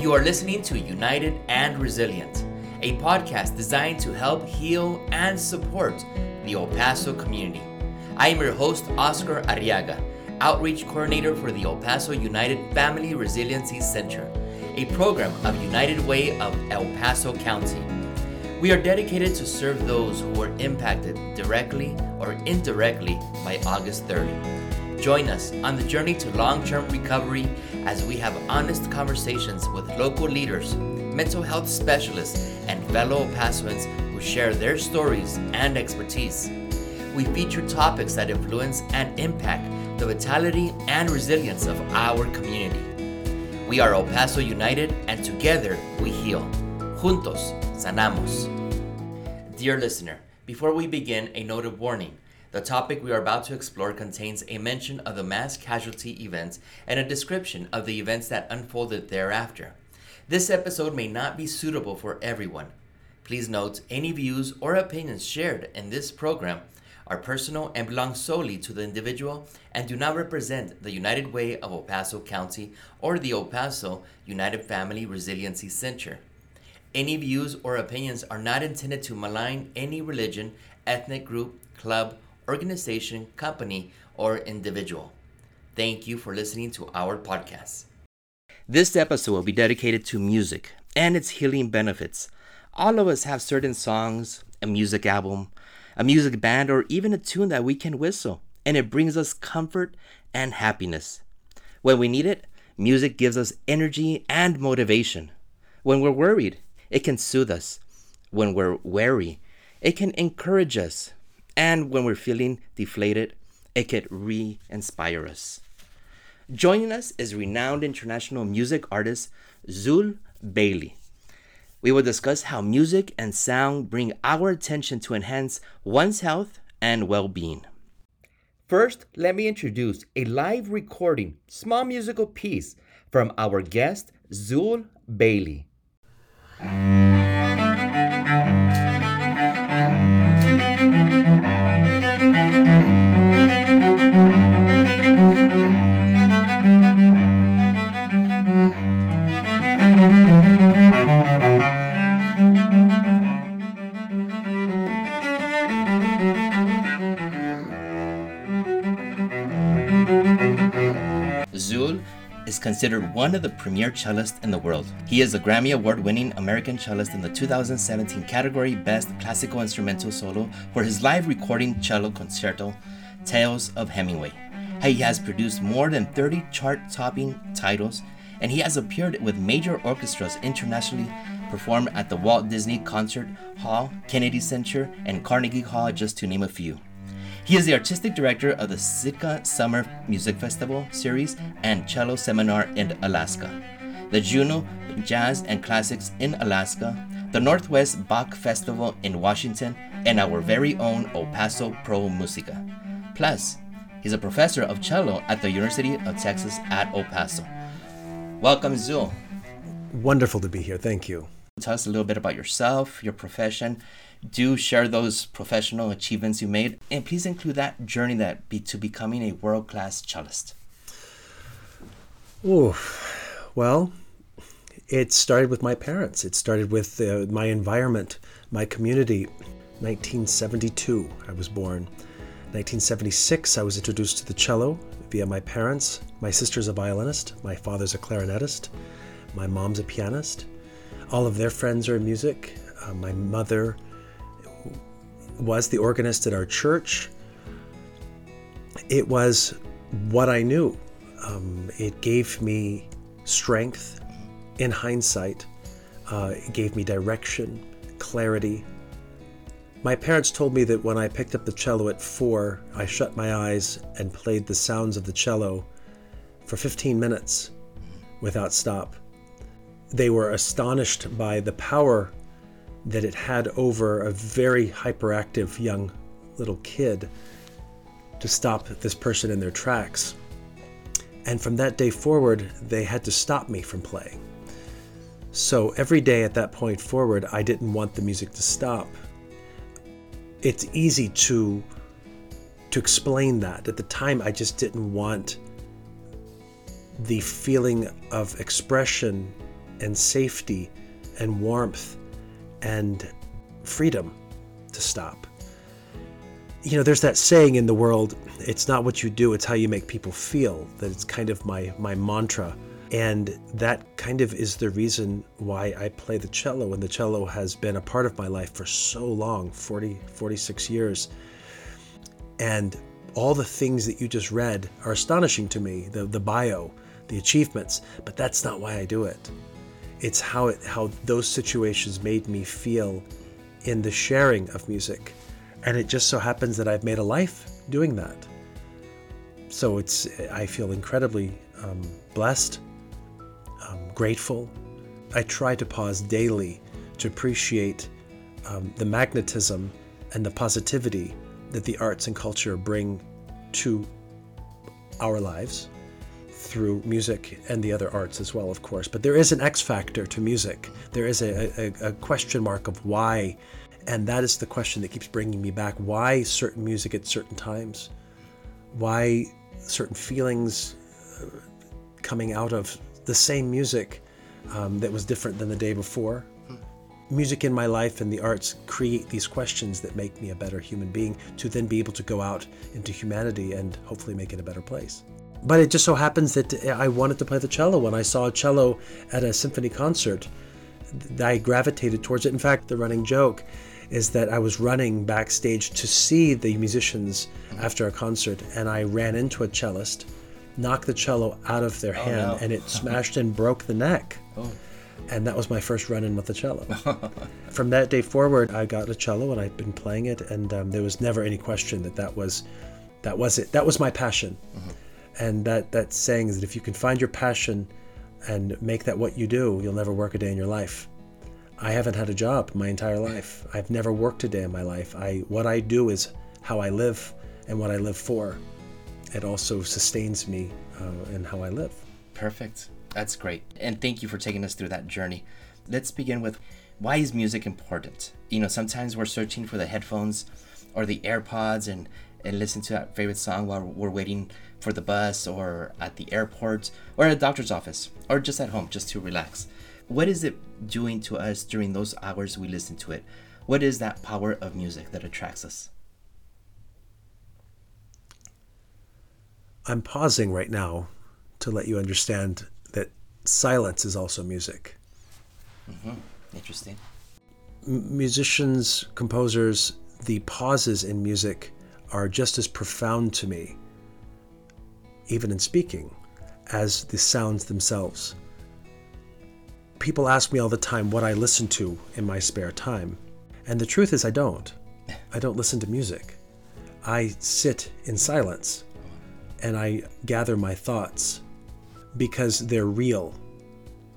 You are listening to United and Resilient, a podcast designed to help heal and support the El Paso community. I am your host, Oscar Arriaga, Outreach Coordinator for the El Paso United Family Resiliency Center, a program of United Way of El Paso County. We are dedicated to serve those who were impacted directly or indirectly by August 30. Join us on the journey to long term recovery as we have honest conversations with local leaders, mental health specialists, and fellow Pasoans who share their stories and expertise. We feature topics that influence and impact the vitality and resilience of our community. We are El Paso United, and together we heal. Juntos, sanamos. Dear listener, before we begin, a note of warning. The topic we are about to explore contains a mention of the mass casualty events and a description of the events that unfolded thereafter. This episode may not be suitable for everyone. Please note any views or opinions shared in this program are personal and belong solely to the individual and do not represent the United Way of El Paso County or the El Paso United Family Resiliency Center. Any views or opinions are not intended to malign any religion, ethnic group, club, organization, company, or individual. Thank you for listening to our podcast. This episode will be dedicated to music and its healing benefits. All of us have certain songs, a music album, a music band, or even a tune that we can whistle, and it brings us comfort and happiness. When we need it, music gives us energy and motivation. When we're worried, it can soothe us. When we're weary, it can encourage us. And when we're feeling deflated, it could re inspire us. Joining us is renowned international music artist Zuill Bailey. We will discuss how music and sound bring our attention to enhance one's health and well being. First, let me introduce a live recording, small musical piece from our guest, Zuill Bailey. Considered one of the premier cellists in the world. He is a Grammy Award winning American cellist in the 2017 category Best Classical Instrumental Solo for his live recording cello concerto, Tales of Hemingway. He has produced more than 30 chart topping titles, and he has appeared with major orchestras internationally, performed at the Walt Disney Concert Hall, Kennedy Center, and Carnegie Hall, just to name a few. He is the artistic director of the Sitka Summer Music Festival series and cello seminar in Alaska, the Juneau Jazz and Classics in Alaska, the Northwest Bach Festival in Washington, and our very own El Paso Pro Musica. Plus, he's a professor of cello at the University of Texas at El Paso. Welcome, Zuill. Wonderful to be here. Thank you. Tell us a little bit about yourself, your profession. Do share those professional achievements you made, and please include that journey that be to becoming a world class cellist. Ooh, well, it started with my parents. It started with uh, my environment, my community. 1972, I was born. 1976, I was introduced to the cello via my parents. My sister's a violinist, my father's a clarinetist, my mom's a pianist. All of their friends are in music. Uh, my mother was the organist at our church. It was what I knew. Um, it gave me strength in hindsight, uh, it gave me direction, clarity. My parents told me that when I picked up the cello at four, I shut my eyes and played the sounds of the cello for 15 minutes without stop. They were astonished by the power that it had over a very hyperactive young little kid to stop this person in their tracks. And from that day forward, they had to stop me from playing. So every day at that point forward, I didn't want the music to stop. It's easy to to explain that. At the time, I just didn't want the feeling of expression and safety and warmth and freedom to stop. You know, there's that saying in the world, it's not what you do, it's how you make people feel. That it's kind of my my mantra. And that kind of is the reason why I play the cello. And the cello has been a part of my life for so long 40, 46 years. And all the things that you just read are astonishing to me the, the bio, the achievements, but that's not why I do it. It's how, it, how those situations made me feel in the sharing of music. And it just so happens that I've made a life doing that. So it's, I feel incredibly um, blessed, um, grateful. I try to pause daily to appreciate um, the magnetism and the positivity that the arts and culture bring to our lives through music and the other arts as well, of course. But there is an X factor to music. There is a, a, a, question mark of why. And that is the question that keeps bringing me back. Why certain music at certain times? Why certain feelings uh, coming out of the same music um, that was different than the day before? music in my life and the arts create these questions that make me a better human being to then be able to go out into humanity and hopefully make it a better place. But it just so happens that I wanted to play the cello. When I saw a cello at a symphony concert, I gravitated towards it. In fact, the running joke is that I was running backstage to see the musicians after a concert, and I ran into a cellist, knocked the cello out of their oh, hand, no. and it smashed and broke the neck. Oh and that was my first run in with the cello. From that day forward, I got a cello and I've been playing it, and um, there was never any question that that was that was it. That was my passion, mm-hmm. And that that saying is that if you can find your passion and make that what you do, you'll never work a day in your life. I haven't had a job my entire life. I've never worked a day in my life. I what I do is how I live and what I live for. It also sustains me uh, in how I live. Perfect. That's great. And thank you for taking us through that journey. Let's begin with why is music important? You know, sometimes we're searching for the headphones or the AirPods and, and listen to that favorite song while we're waiting for the bus or at the airport or at a doctor's office or just at home just to relax. What is it doing to us during those hours we listen to it? What is that power of music that attracts us? I'm pausing right now to let you understand that silence is also music. Mm-hmm. Interesting. M- musicians, composers, the pauses in music are just as profound to me, even in speaking, as the sounds themselves. People ask me all the time what I listen to in my spare time, and the truth is, I don't. I don't listen to music. I sit in silence and I gather my thoughts because they're real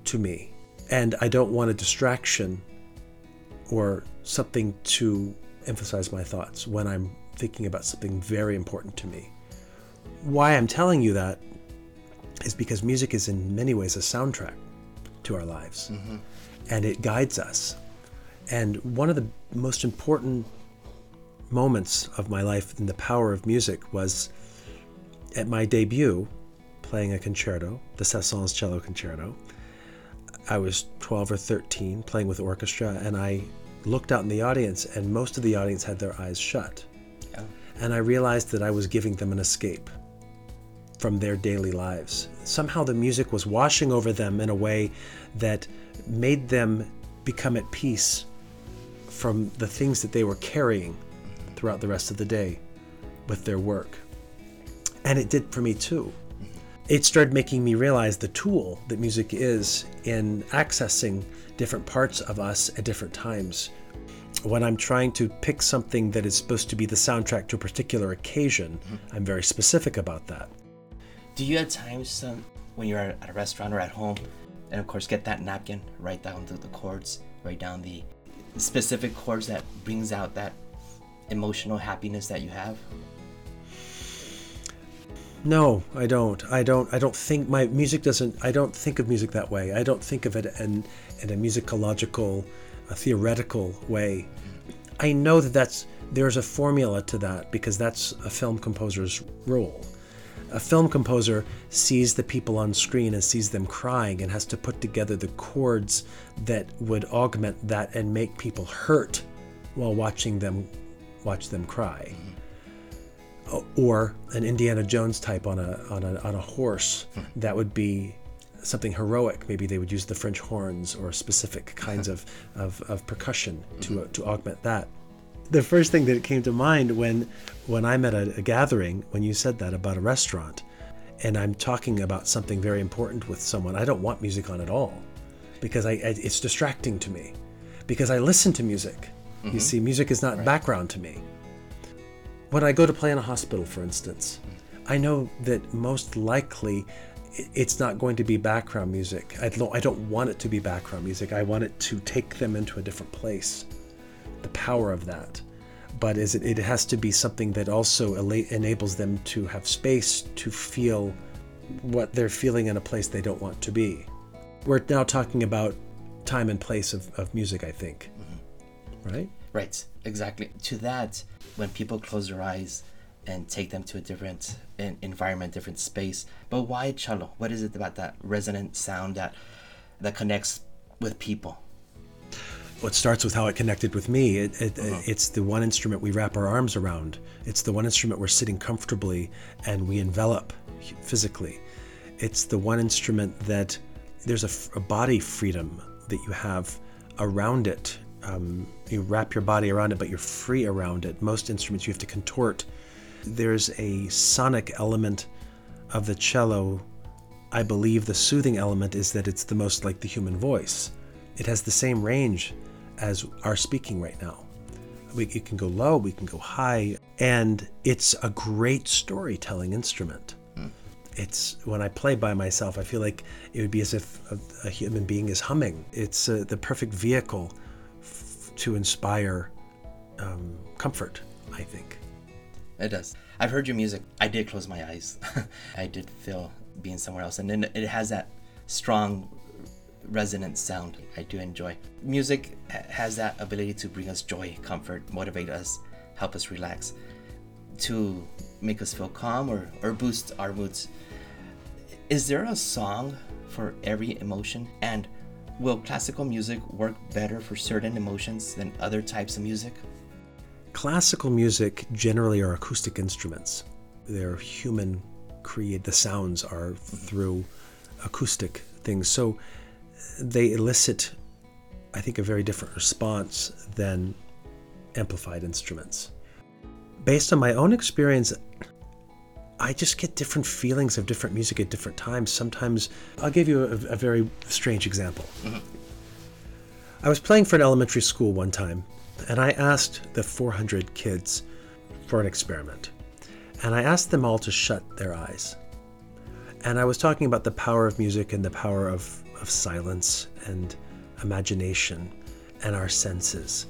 to me. And I don't want a distraction or something to emphasize my thoughts when I'm thinking about something very important to me. Why I'm telling you that is because music is in many ways a soundtrack to our lives mm-hmm. and it guides us. And one of the most important moments of my life in the power of music was at my debut playing a concerto, the Saint-Saëns Cello Concerto. I was 12 or 13 playing with orchestra, and I looked out in the audience, and most of the audience had their eyes shut. Yeah. And I realized that I was giving them an escape from their daily lives. Somehow the music was washing over them in a way that made them become at peace from the things that they were carrying throughout the rest of the day with their work. And it did for me too it started making me realize the tool that music is in accessing different parts of us at different times. When I'm trying to pick something that is supposed to be the soundtrack to a particular occasion. I'm very specific about that. Do you at times um, when you're at a restaurant or at home, and of course get that napkin, write down the, the chords, write down the specific chords that brings out that emotional happiness that you have? No, I don't. I don't. I don't think my music doesn't. I don't think of music that way. I don't think of it in in a musicological, a theoretical way. I know that that's there's a formula to that because that's a film composer's role. A film composer sees the people on screen and sees them crying and has to put together the chords that would augment that and make people hurt while watching them watch them cry. Or an Indiana Jones type on a on a on a horse hmm. that would be something heroic. Maybe they would use the French horns or specific kinds of, of, of percussion to, mm-hmm. to augment that. The first thing that came to mind when when I'm at a, a gathering, when you said that about a restaurant, and I'm talking about something very important with someone, I don't want music on at all because I, I it's distracting to me because I listen to music. You mm-hmm. see, music is not background to me. When I go to play in a hospital, for instance, I know that most likely it's not going to be background music. I don't, I don't want it to be background music. I want it to take them into a different place. The power of that. But is it, it has to be something that also enables them to have space to feel what they're feeling in a place they don't want to be. We're now talking about time and place of, of music, I think. Mm-hmm. Right? Right, exactly. To that, when people close their eyes and take them to a different en- environment, different space. But why cello? What is it about that resonant sound that that connects with people? Well, it starts with how it connected with me. It, it, It's the one instrument we wrap our arms around. It's the one instrument we're sitting comfortably and we envelop physically. It's the one instrument that there's a body freedom that you have around it. Um, you wrap your body around it, but you're free around it. Most instruments you have to contort. There's a sonic element of the cello I believe the soothing element is that it's the most like the human voice. It has the same range as our speaking right now. We, it can go low, we can go high, and it's a great storytelling instrument. It's when I play by myself, I feel like it would be as if a, a human being is humming. It's uh, the perfect vehicle f- to inspire um, comfort, I think. It does. I've heard your music. I did close my eyes. I did feel being somewhere else, and then it has that strong resonant sound. I do enjoy. Music has that ability to bring us joy, comfort, motivate us, help us relax, to make us feel calm or, or boost our moods. Is there a song for every emotion? And will classical music work better for certain emotions than other types of music? Classical music generally are acoustic instruments. They're human create the sounds are through acoustic things. So they elicit I think a very different response than amplified instruments. Based on my own experience, I just get different feelings of different music at different times. Sometimes I'll give you a, a very strange example. I was playing for an elementary school one time, and I asked the 400 kids for an experiment. And I asked them all to shut their eyes. And I was talking about the power of music and the power of, of silence and imagination and our senses.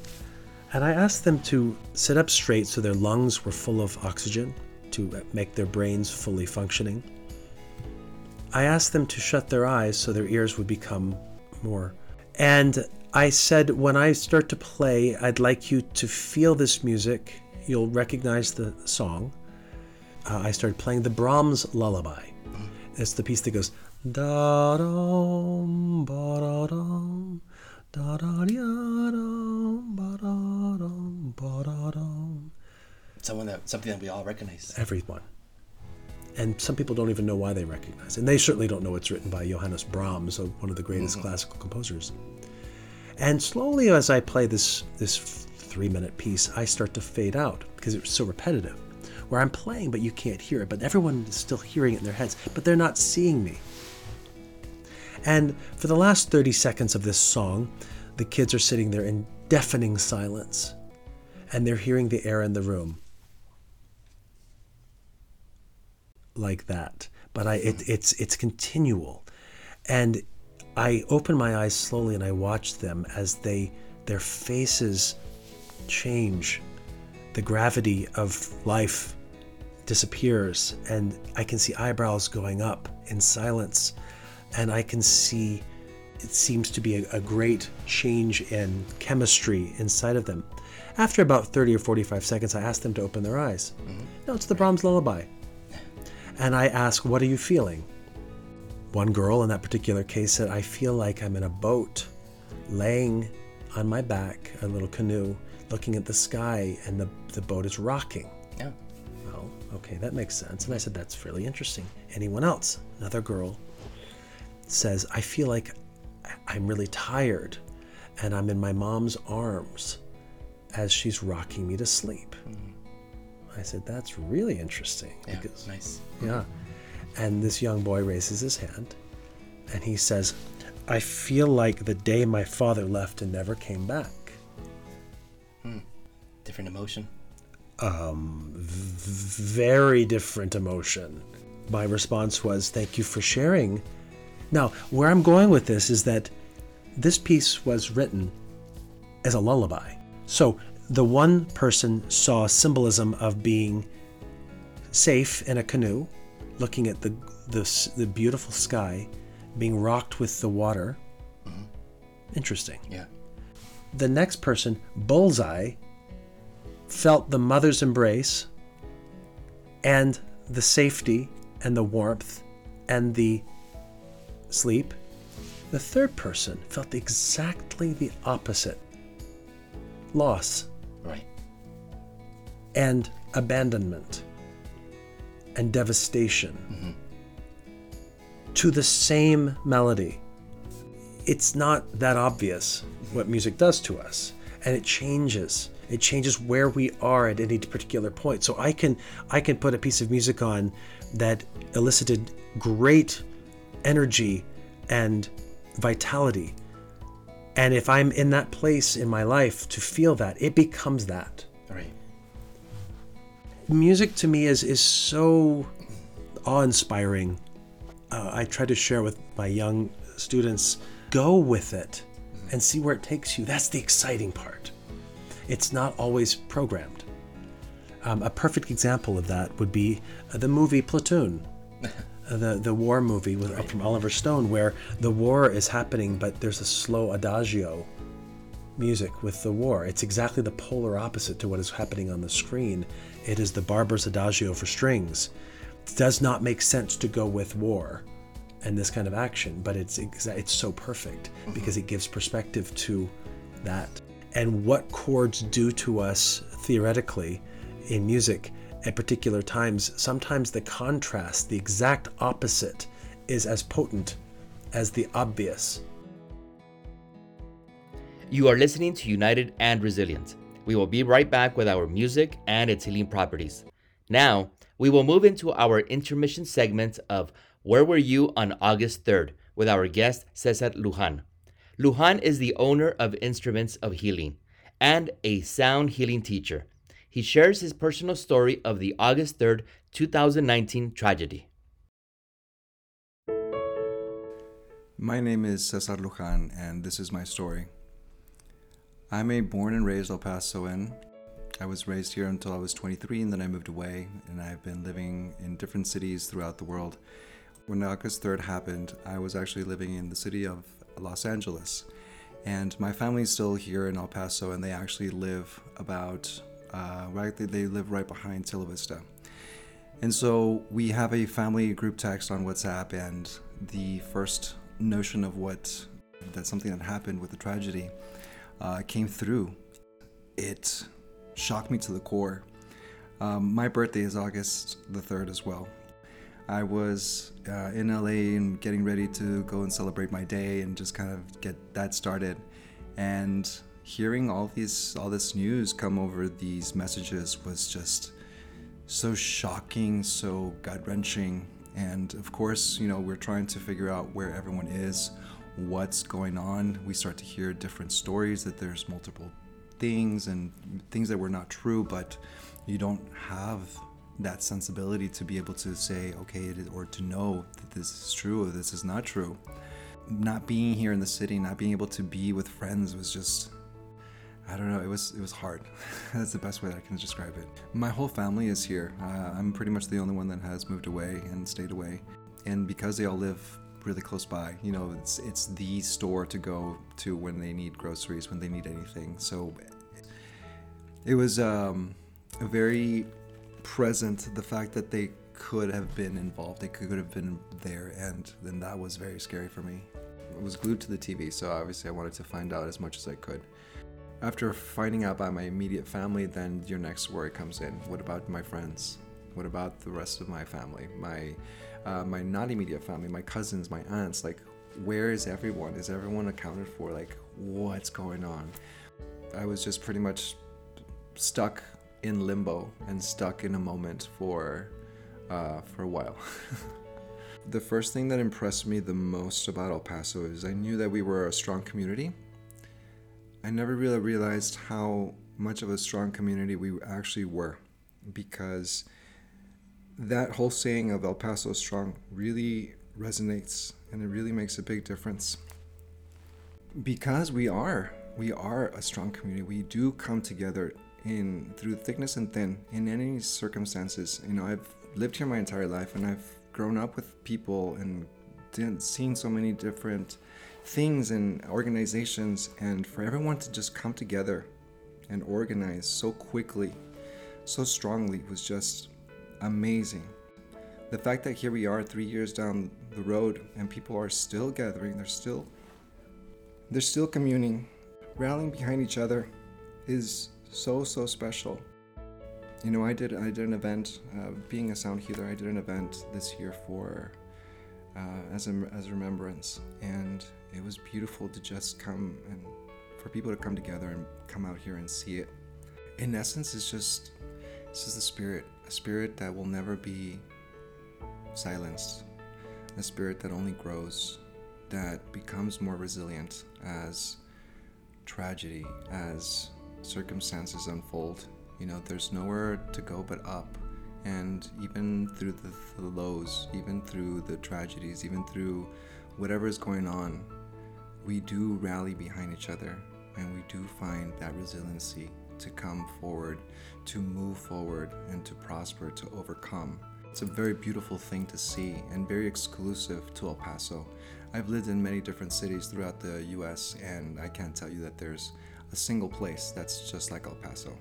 And I asked them to sit up straight so their lungs were full of oxygen to make their brains fully functioning. I asked them to shut their eyes so their ears would become more. And I said, when I start to play, I'd like you to feel this music. You'll recognize the song. Uh, I started playing the Brahms Lullaby. It's the piece that goes da dum ba da dum da da dum ba da dum ba da dum. Someone that something that we all recognize. Everyone. And some people don't even know why they recognize. And they certainly don't know it's written by Johannes Brahms, one of the greatest mm-hmm. classical composers. And slowly, as I play this this three-minute piece, I start to fade out because it's so repetitive. Where I'm playing, but you can't hear it, but everyone is still hearing it in their heads, but they're not seeing me. And for the last 30 seconds of this song, the kids are sitting there in deafening silence, and they're hearing the air in the room. like that. But i it, it's it's continual. And i open my eyes slowly and i watch them as they their faces change. The gravity of life disappears and i can see eyebrows going up in silence and i can see it seems to be a, a great change in chemistry inside of them after about 30 or 45 seconds i ask them to open their eyes mm-hmm. no it's the brahms lullaby And I ask, What are you feeling? One girl in that particular case said, I feel like I'm in a boat, laying on my back, a little canoe, looking at the sky, and the, the boat is rocking. Yeah. Well, okay, that makes sense. And I said, That's really interesting. Anyone else? Another girl says, I feel like I'm really tired and I'm in my mom's arms as she's rocking me to sleep. I said, That's really interesting. Yeah. because- nice. yeah. And this young boy raises his hand and he says, I feel like the day my father left and never came back. Hmm. Different emotion. Um very different emotion. My response was, Thank you for sharing. Now, where I'm going with this is that this piece was written as a lullaby. So the one person saw symbolism of being safe in a canoe, looking at the, the, the beautiful sky, being rocked with the water. Mm-hmm. Interesting. Yeah. The next person, Bullseye, felt the mother's embrace and the safety and the warmth and the sleep. The third person felt exactly the opposite loss Right. and abandonment and devastation mm-hmm. to the same melody. It's not that obvious what music does to us, and it changes. It changes where we are at any particular point. So I can I can put a piece of music on that elicited great energy and vitality. And if I'm in that place in my life to feel that, it becomes that Right. music to me is is so awe-inspiring. Uh, I try to share with my young students: go with it and see where it takes you. That's the exciting part. It's not always programmed. Um, a perfect example of that would be the movie Platoon, the the war movie with, from Oliver Stone, where the war is happening, but there's a slow adagio music with the war. It's exactly the polar opposite to what is happening on the screen. It is the barber's adagio for strings. It does not make sense to go with war and this kind of action, but it's exa- it's so perfect because it gives perspective to that. And what chords do to us theoretically in music at particular times, sometimes the contrast, the exact opposite, is as potent as the obvious. You are listening to United and Resilient. We will be right back with our music and its healing properties. Now, we will move into our intermission segment of Where Were You on August 3rd with our guest Cesar Lujan. Lujan is the owner of Instruments of Healing and a sound healing teacher. He shares his personal story of the August 3rd, 2019 tragedy. My name is Cesar Lujan, and this is my story. I'm a born and raised El Pasoan. I was raised here until I was 23, and then I moved away, and I've been living in different cities throughout the world. When August 3rd happened, I was actually living in the city of Los Angeles, and my family's still here in El Paso, and they actually live about uh, right. They, live right behind Cielo Vista. And so we have a family group text on WhatsApp, and the first notion of what that something that happened with the tragedy uh, came through. It shocked me to the core. Um, my birthday is August the 3rd as well. I was uh, in LA and getting ready to go and celebrate my day and just kind of get that started. And hearing all these all this news come over these messages was just so shocking, so gut wrenching. And of course, you know, we're trying to figure out where everyone is, what's going on. We start to hear different stories that there's multiple things and things that were not true, but you don't have that sensibility to be able to say, okay, or to know that this is true or this is not true. Not being here in the city, not being able to be with friends was just I don't know. It was it was hard. That's the best way that I can describe it. My whole family is here. Uh, I'm pretty much the only one that has moved away and stayed away, and because they all live really close by, you know, it's it's the store to go to when they need groceries, when they need anything. So it was um, very present the fact that they could have been involved. They could have been there, and then that was very scary for me. I was glued to the TV, so obviously I wanted to find out as much as I could. After finding out about my immediate family, then your next worry comes in. What about my friends? What about the rest of my family? My uh, my not immediate family, my cousins, my aunts. Like, where is everyone? Is everyone accounted for? Like, what's going on? I was just pretty much stuck in limbo and stuck in a moment for uh, for a while. the first thing that impressed me the most about El Paso is I knew that we were a strong community. I never really realized how much of a strong community we actually were because that whole saying of El Paso strong really resonates and it really makes a big difference. Because we are, we are a strong community. We do come together in through thickness and thin in any circumstances. You know, I've lived here my entire life and I've grown up with people and seen so many different things and organizations and for everyone to just come together and organize so quickly so strongly was just amazing the fact that here we are 3 years down the road and people are still gathering they're still they're still communing rallying behind each other is so so special you know, I did I did an event. Uh, being a sound healer, I did an event this year for uh, as a as a remembrance, and it was beautiful to just come and for people to come together and come out here and see it. In essence, it's just this is the spirit, a spirit that will never be silenced, a spirit that only grows, that becomes more resilient as tragedy, as circumstances unfold you know, there's nowhere to go but up. And even through the, the lows, even through the tragedies, even through whatever is going on, we do rally behind each other and we do find that resiliency to come forward, to move forward, and to prosper, to overcome. It's a very beautiful thing to see and very exclusive to El Paso. I've lived in many different cities throughout the US, and I can't tell you that there's a single place that's just like El Paso.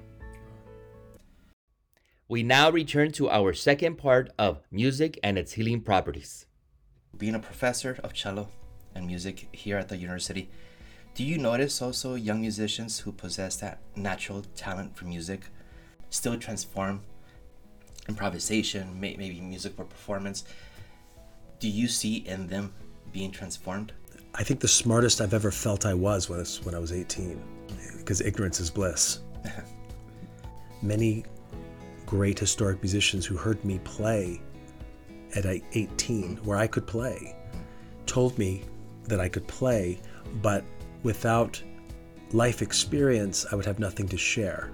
We now return to our second part of music and its healing properties. Being a professor of cello and music here at the university, do you notice also young musicians who possess that natural talent for music still transform improvisation, maybe music for performance? Do you see in them being transformed? I think the smartest I've ever felt I was was when I was 18, because ignorance is bliss. Many great historic musicians who heard me play at uh, 18, where I could play, told me that I could play, but without life experience, I would have nothing to share.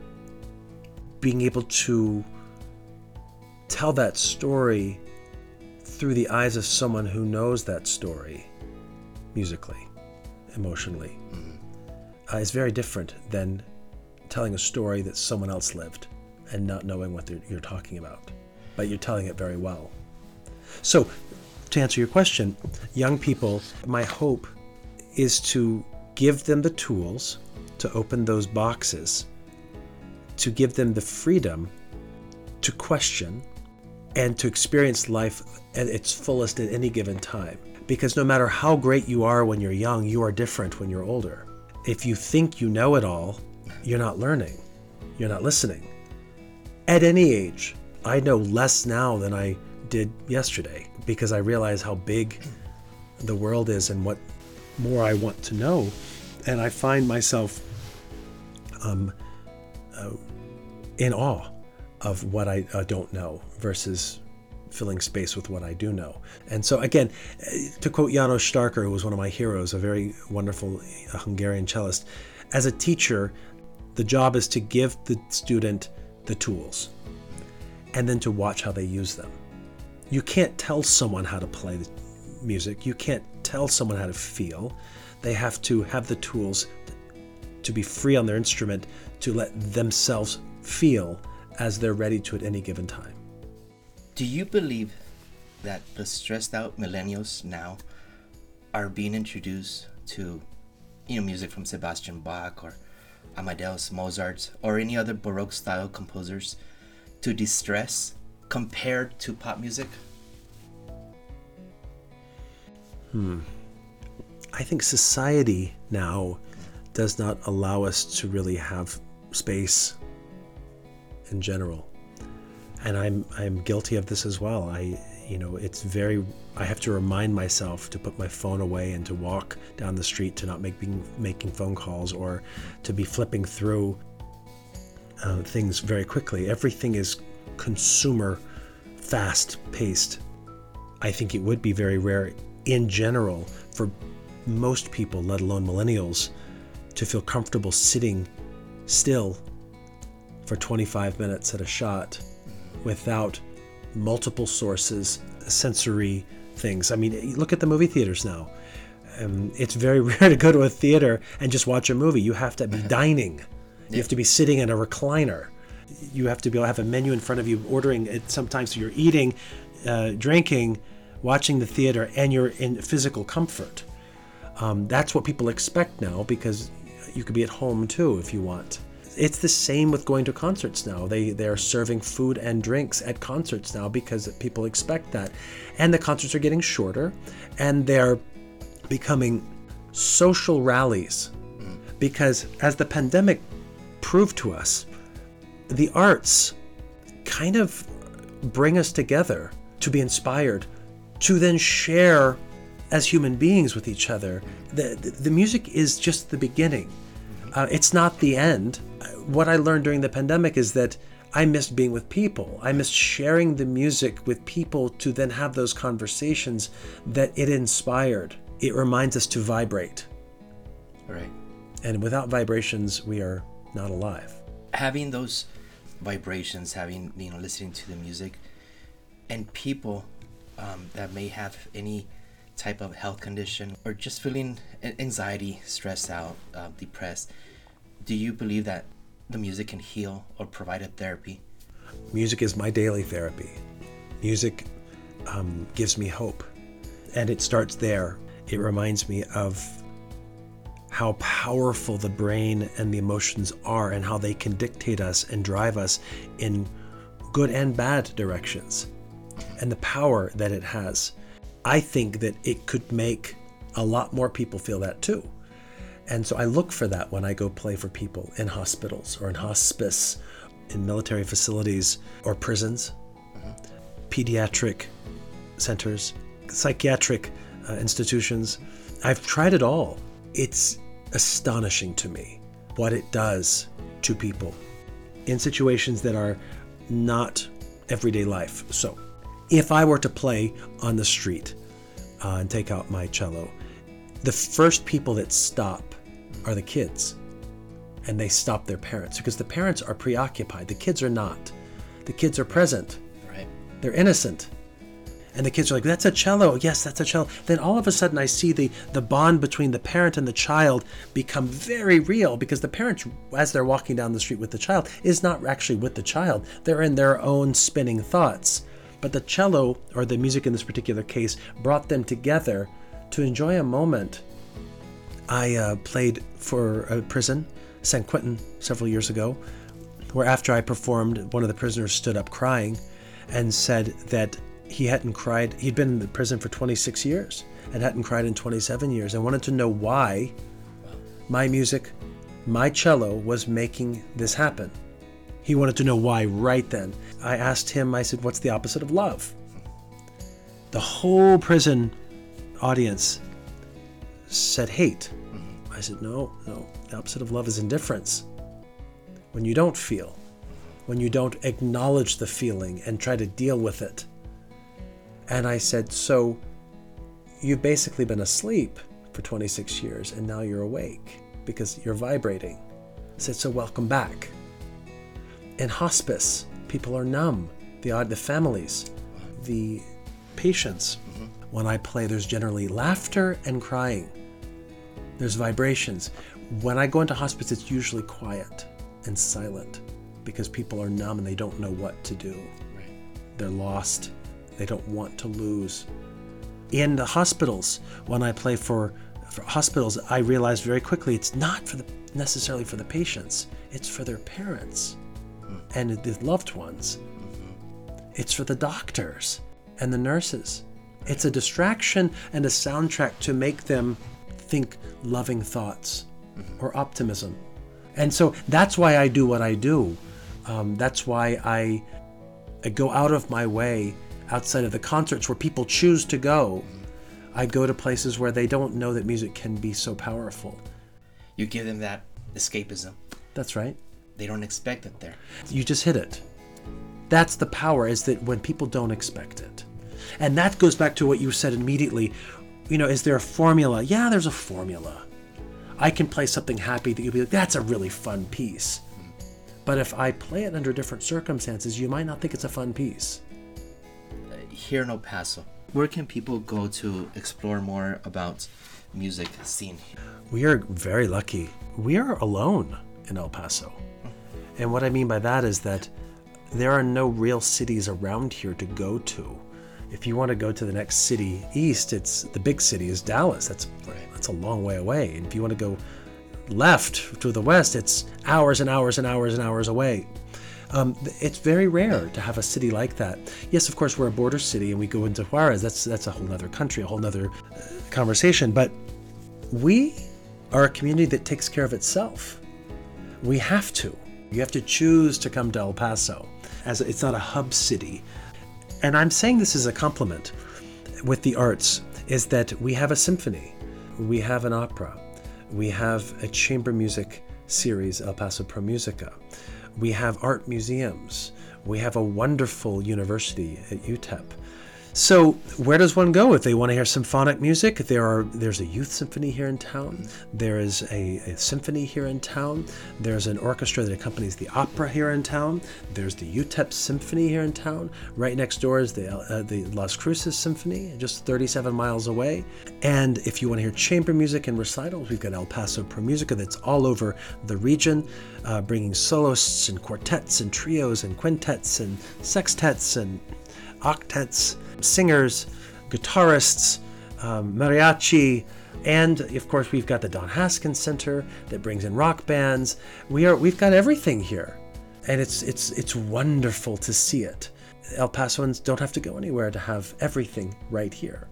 Being able to tell that story through the eyes of someone who knows that story musically, emotionally, mm-hmm. uh, is very different than telling a story that someone else lived and not knowing what you're talking about, but you're telling it very well. So, to answer your question, young people, my hope is to give them the tools to open those boxes, to give them the freedom to question and to experience life at its fullest at any given time. Because no matter how great you are when you're young, you are different when you're older. If you think you know it all, you're not learning, you're not listening at any age, I know less now than I did yesterday because I realize how big the world is and what more I want to know. And I find myself um, uh, in awe of what I uh, don't know versus filling space with what I do know. And so, again, uh, to quote Janos Starker, who was one of my heroes, a very wonderful uh, Hungarian cellist, as a teacher, the job is to give the student the tools and then to watch how they use them. You can't tell someone how to play the music, you can't tell someone how to feel. They have to have the tools to be free on their instrument to let themselves feel as they're ready to at any given time. Do you believe that the stressed out millennials now are being introduced to you know music from Sebastian Bach or Amadeus Mozart or any other Baroque style composers to distress compared to pop music? Hmm. I think society now does not allow us to really have space in general. And I'm I'm guilty of this as well. I you know, it's very I have to remind myself to put my phone away and to walk down the street to not making making phone calls or to be flipping through uh, things very quickly. Everything is consumer fast paced. I think it would be very rare in general for most people, let alone millennials, to feel comfortable sitting still for 25 minutes at a shot without multiple sources, sensory things. I mean, look at the movie theaters now. Um, it's very rare to go to a theater and just watch a movie. You have to be dining. You have to be sitting in a recliner. You have to be able to have a menu in front of you, ordering it. Sometimes So you're eating, uh, drinking, watching the theater, and you're in physical comfort. Um, that's what people expect now because you could be at home too if you want. It's the same with going to concerts now. They they are serving food and drinks at concerts now because people expect that, and the concerts are getting shorter, and they're becoming social rallies because as the pandemic proved to us, the arts kind of bring us together to be inspired, to then share as human beings with each other. The, the, the music is just the beginning, uh, it's not the end. What I learned during the pandemic is that I missed being with people. I missed sharing the music with people to then have those conversations that it inspired. It reminds us to vibrate. Right. And without vibrations, we are not alive. having those vibrations, having you know listening to the music, and people um, that may have any type of health condition or just feeling anxiety, stressed out, uh, depressed, do you believe that the music can heal or provide a therapy? Music is my daily therapy. Music um, gives me hope. And it starts there. It reminds me of how powerful the brain and the emotions are and how they can dictate us and drive us in good and bad directions and the power that it has. I think that it could make a lot more people feel that too. And so I look for that when I go play for people in hospitals or in hospice, in military facilities or prisons, pediatric centers, psychiatric uh, institutions. I've tried it all. It's astonishing to me what it does to people in situations that are not everyday life. So, if I were to play on the street uh, and take out my cello, the first people that stop are the kids. And they stop their parents because the parents are preoccupied. The kids are not. The kids are present. Right. They're innocent. And the kids are like, that's a cello. Yes, that's a cello. Then all of a sudden, I see the, the bond between the parent and the child become very real because the parent, as they're walking down the street with the child, is not actually with the child. They're in their own spinning thoughts. But the cello, or the music in this particular case, brought them together to enjoy a moment. I uh, played for a prison, San Quentin, several years ago, where after I performed, one of the prisoners stood up crying and said that he hadn't cried. He'd been in the prison for 26 years and hadn't cried in 27 years and wanted to know why my music, my cello, was making this happen. He wanted to know why right then. I asked him, I said, What's the opposite of love? The whole prison audience said hate. I said, No, no. The opposite of love is indifference. When you don't feel, when you don't acknowledge the feeling and try to deal with it. And I said, So you've basically been asleep for 26 years and now you're awake because you're vibrating. I said, So welcome back. In hospice, people are numb, the, the families, the patients. Mm-hmm. When I play, there's generally laughter and crying. There's vibrations. When I go into hospice, it's usually quiet and silent because people are numb and they don't know what to do. They're lost. They don't want to lose. In the hospitals, when I play for, for hospitals, I realized very quickly it's not for the necessarily for the patients. It's for their parents hmm. and the loved ones. Mm-hmm. it's for the doctors and the nurses. It's a distraction and a soundtrack to make them think loving thoughts mm-hmm. or optimism. And so that's why I do what I do. Um, that's why I, I go out of my way outside of the concerts where people choose to go. I go to places where they don't know that music can be so powerful. You give them that escapism. That's right. They don't expect it there. You just hit it. That's the power, is that when people don't expect it. And that goes back to what you said immediately. You know, is there a formula? Yeah, there's a formula. I can play something happy that you'll be like, that's a really fun piece. Hmm. But if I play it under different circumstances, you might not think it's a fun piece. Here in El Paso, where can people go to explore more about music scene? We are very lucky. We are alone in El Paso. And what I mean by that is that there are no real cities around here to go to. If you want to go to the next city east, it's the big city is Dallas. That's that's a long way away. And if you want to go left to the west, it's hours and hours and hours and hours away. Um, it's very rare to have a city like that. Yes, of course, we're a border city and we go into Juarez. That's that's a whole other country, a whole other uh, conversation. But we are a community that takes care of itself. We have to. You have to choose to come to El Paso, as it's not a hub city. And I'm saying this as a compliment with the arts, is that we have a symphony, we have an opera, we have a chamber music series, El Paso Pro Musica, we have art museums, we have a wonderful university at UTEP. So, where does one go if they want to hear symphonic music? There are there's a youth symphony here in town. There is a, a, symphony here in town. There's an orchestra that accompanies the opera here in town. There's the UTEP Symphony here in town. Right next door is the uh, the Las Cruces Symphony, just 37 miles away. And if you want to hear chamber music and recitals, we've got El Paso Pro Musica that's all over the region, uh, bringing soloists and quartets and trios and quintets and sextets and octets singers, guitarists, um, mariachi, and of course we've got the Don Haskins Center that brings in rock bands. We are we've got everything here, and it's it's it's wonderful to see it. El Pasoans don't have to go anywhere to have everything right here.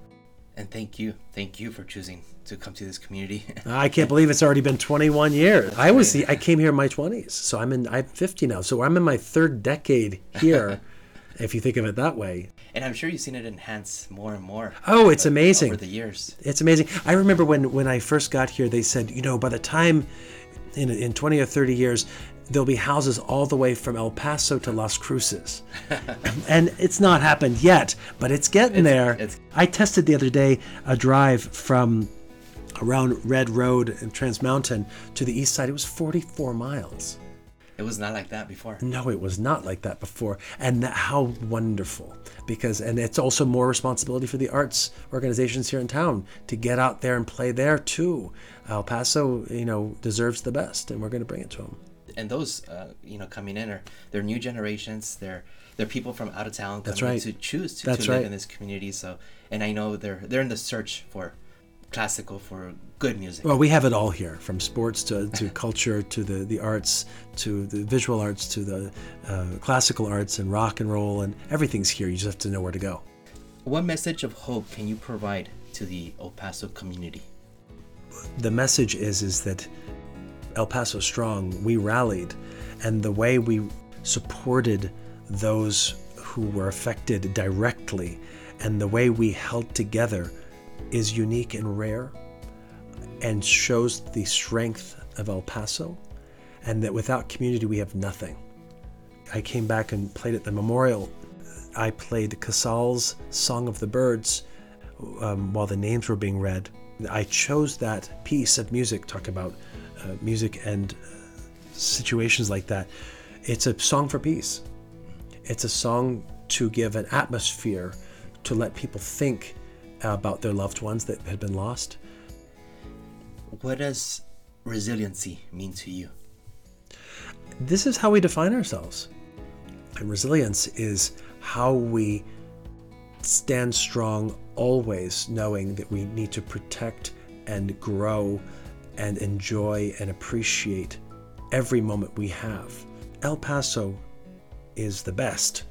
And thank you, thank you for choosing to come to this community. I can't believe it's already been 21 years. I was the, I came here in my 20s, so I'm in I'm 50 now, so I'm in my third decade here. if you think of it that way. And I'm sure you've seen it enhance more and more. Oh, it's amazing. Over the years. It's amazing. I remember when, when I first got here, they said, you know, by the time in, in 20 or 30 years, there'll be houses all the way from El Paso to Las Cruces. and it's not happened yet, but it's getting it's, there. It's... I tested the other day a drive from around Redd Road and Trans Mountain to the east side. It was 44 miles. It was not like that before. No, it was not like that before. And that, how wonderful. Because, and it's also more responsibility for the arts organizations here in town to get out there and play there too. El Paso, you know, deserves the best, and we're going to bring it to them. And those, uh, you know, coming in are they're new generations. They're they're people from out of town That's right. to choose to, to live right. in this community. So, and I know they're they're in the search for classical for good music. Well, we have it all here, from sports to, to culture to the, the arts to the visual arts to the uh, classical arts and rock and roll and everything's here. You just have to know where to go. What message of hope can you provide to the El Paso community? The message is is that El Paso Strong, we rallied, and the way we supported those who were affected directly, and the way we held together is unique and rare and shows the strength of El Paso, and that without community, we have nothing. I came back and played at the memorial. I played Casals' Song of the Birds um, while the names were being read. I chose that piece of music, talk about uh, music and uh, situations like that. It's a song for peace. It's a song to give an atmosphere to let people think about their loved ones that had been lost. What does resiliency mean to you? This is how we define ourselves. And resilience is how we stand strong always knowing that we need to protect and grow and enjoy and appreciate every moment we have. El Paso is the best.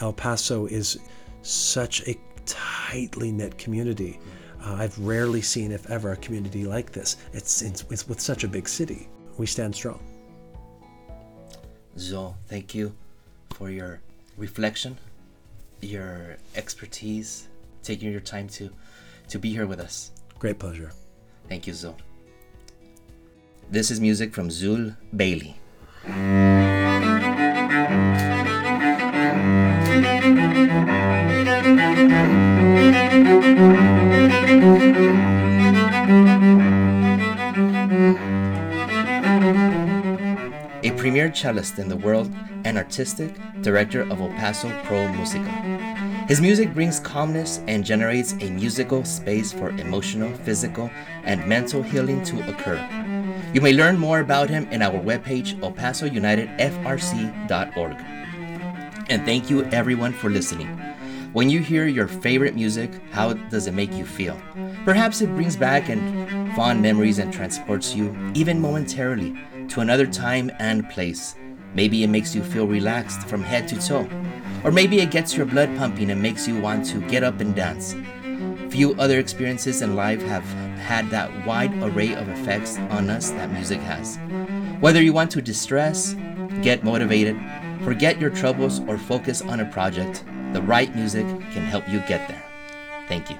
El Paso is such a tightly knit community. Uh, I've rarely seen, if ever, a community like this. It's, it's, it's with such a big city. We stand strong. Zuill, thank you for your reflection, your expertise, taking your time to to be here with us. Great pleasure. Thank you, Zuill. This is music from Zuill Bailey. A premier cellist in the world and artistic director of El Paso Pro Musica. His music brings calmness and generates a musical space for emotional, physical, and mental healing to occur. You may learn more about him in our webpage, elpasounitedfrc.org. And thank you everyone for listening. When you hear your favorite music, how does it make you feel? Perhaps it brings back and fond memories and transports you, even momentarily, to another time and place. Maybe it makes you feel relaxed from head to toe. Or maybe it gets your blood pumping and makes you want to get up and dance. Few other experiences in life have had that wide array of effects on us that music has. Whether you want to distress, get motivated, forget your troubles, or focus on a project, the right music can help you get there. Thank you.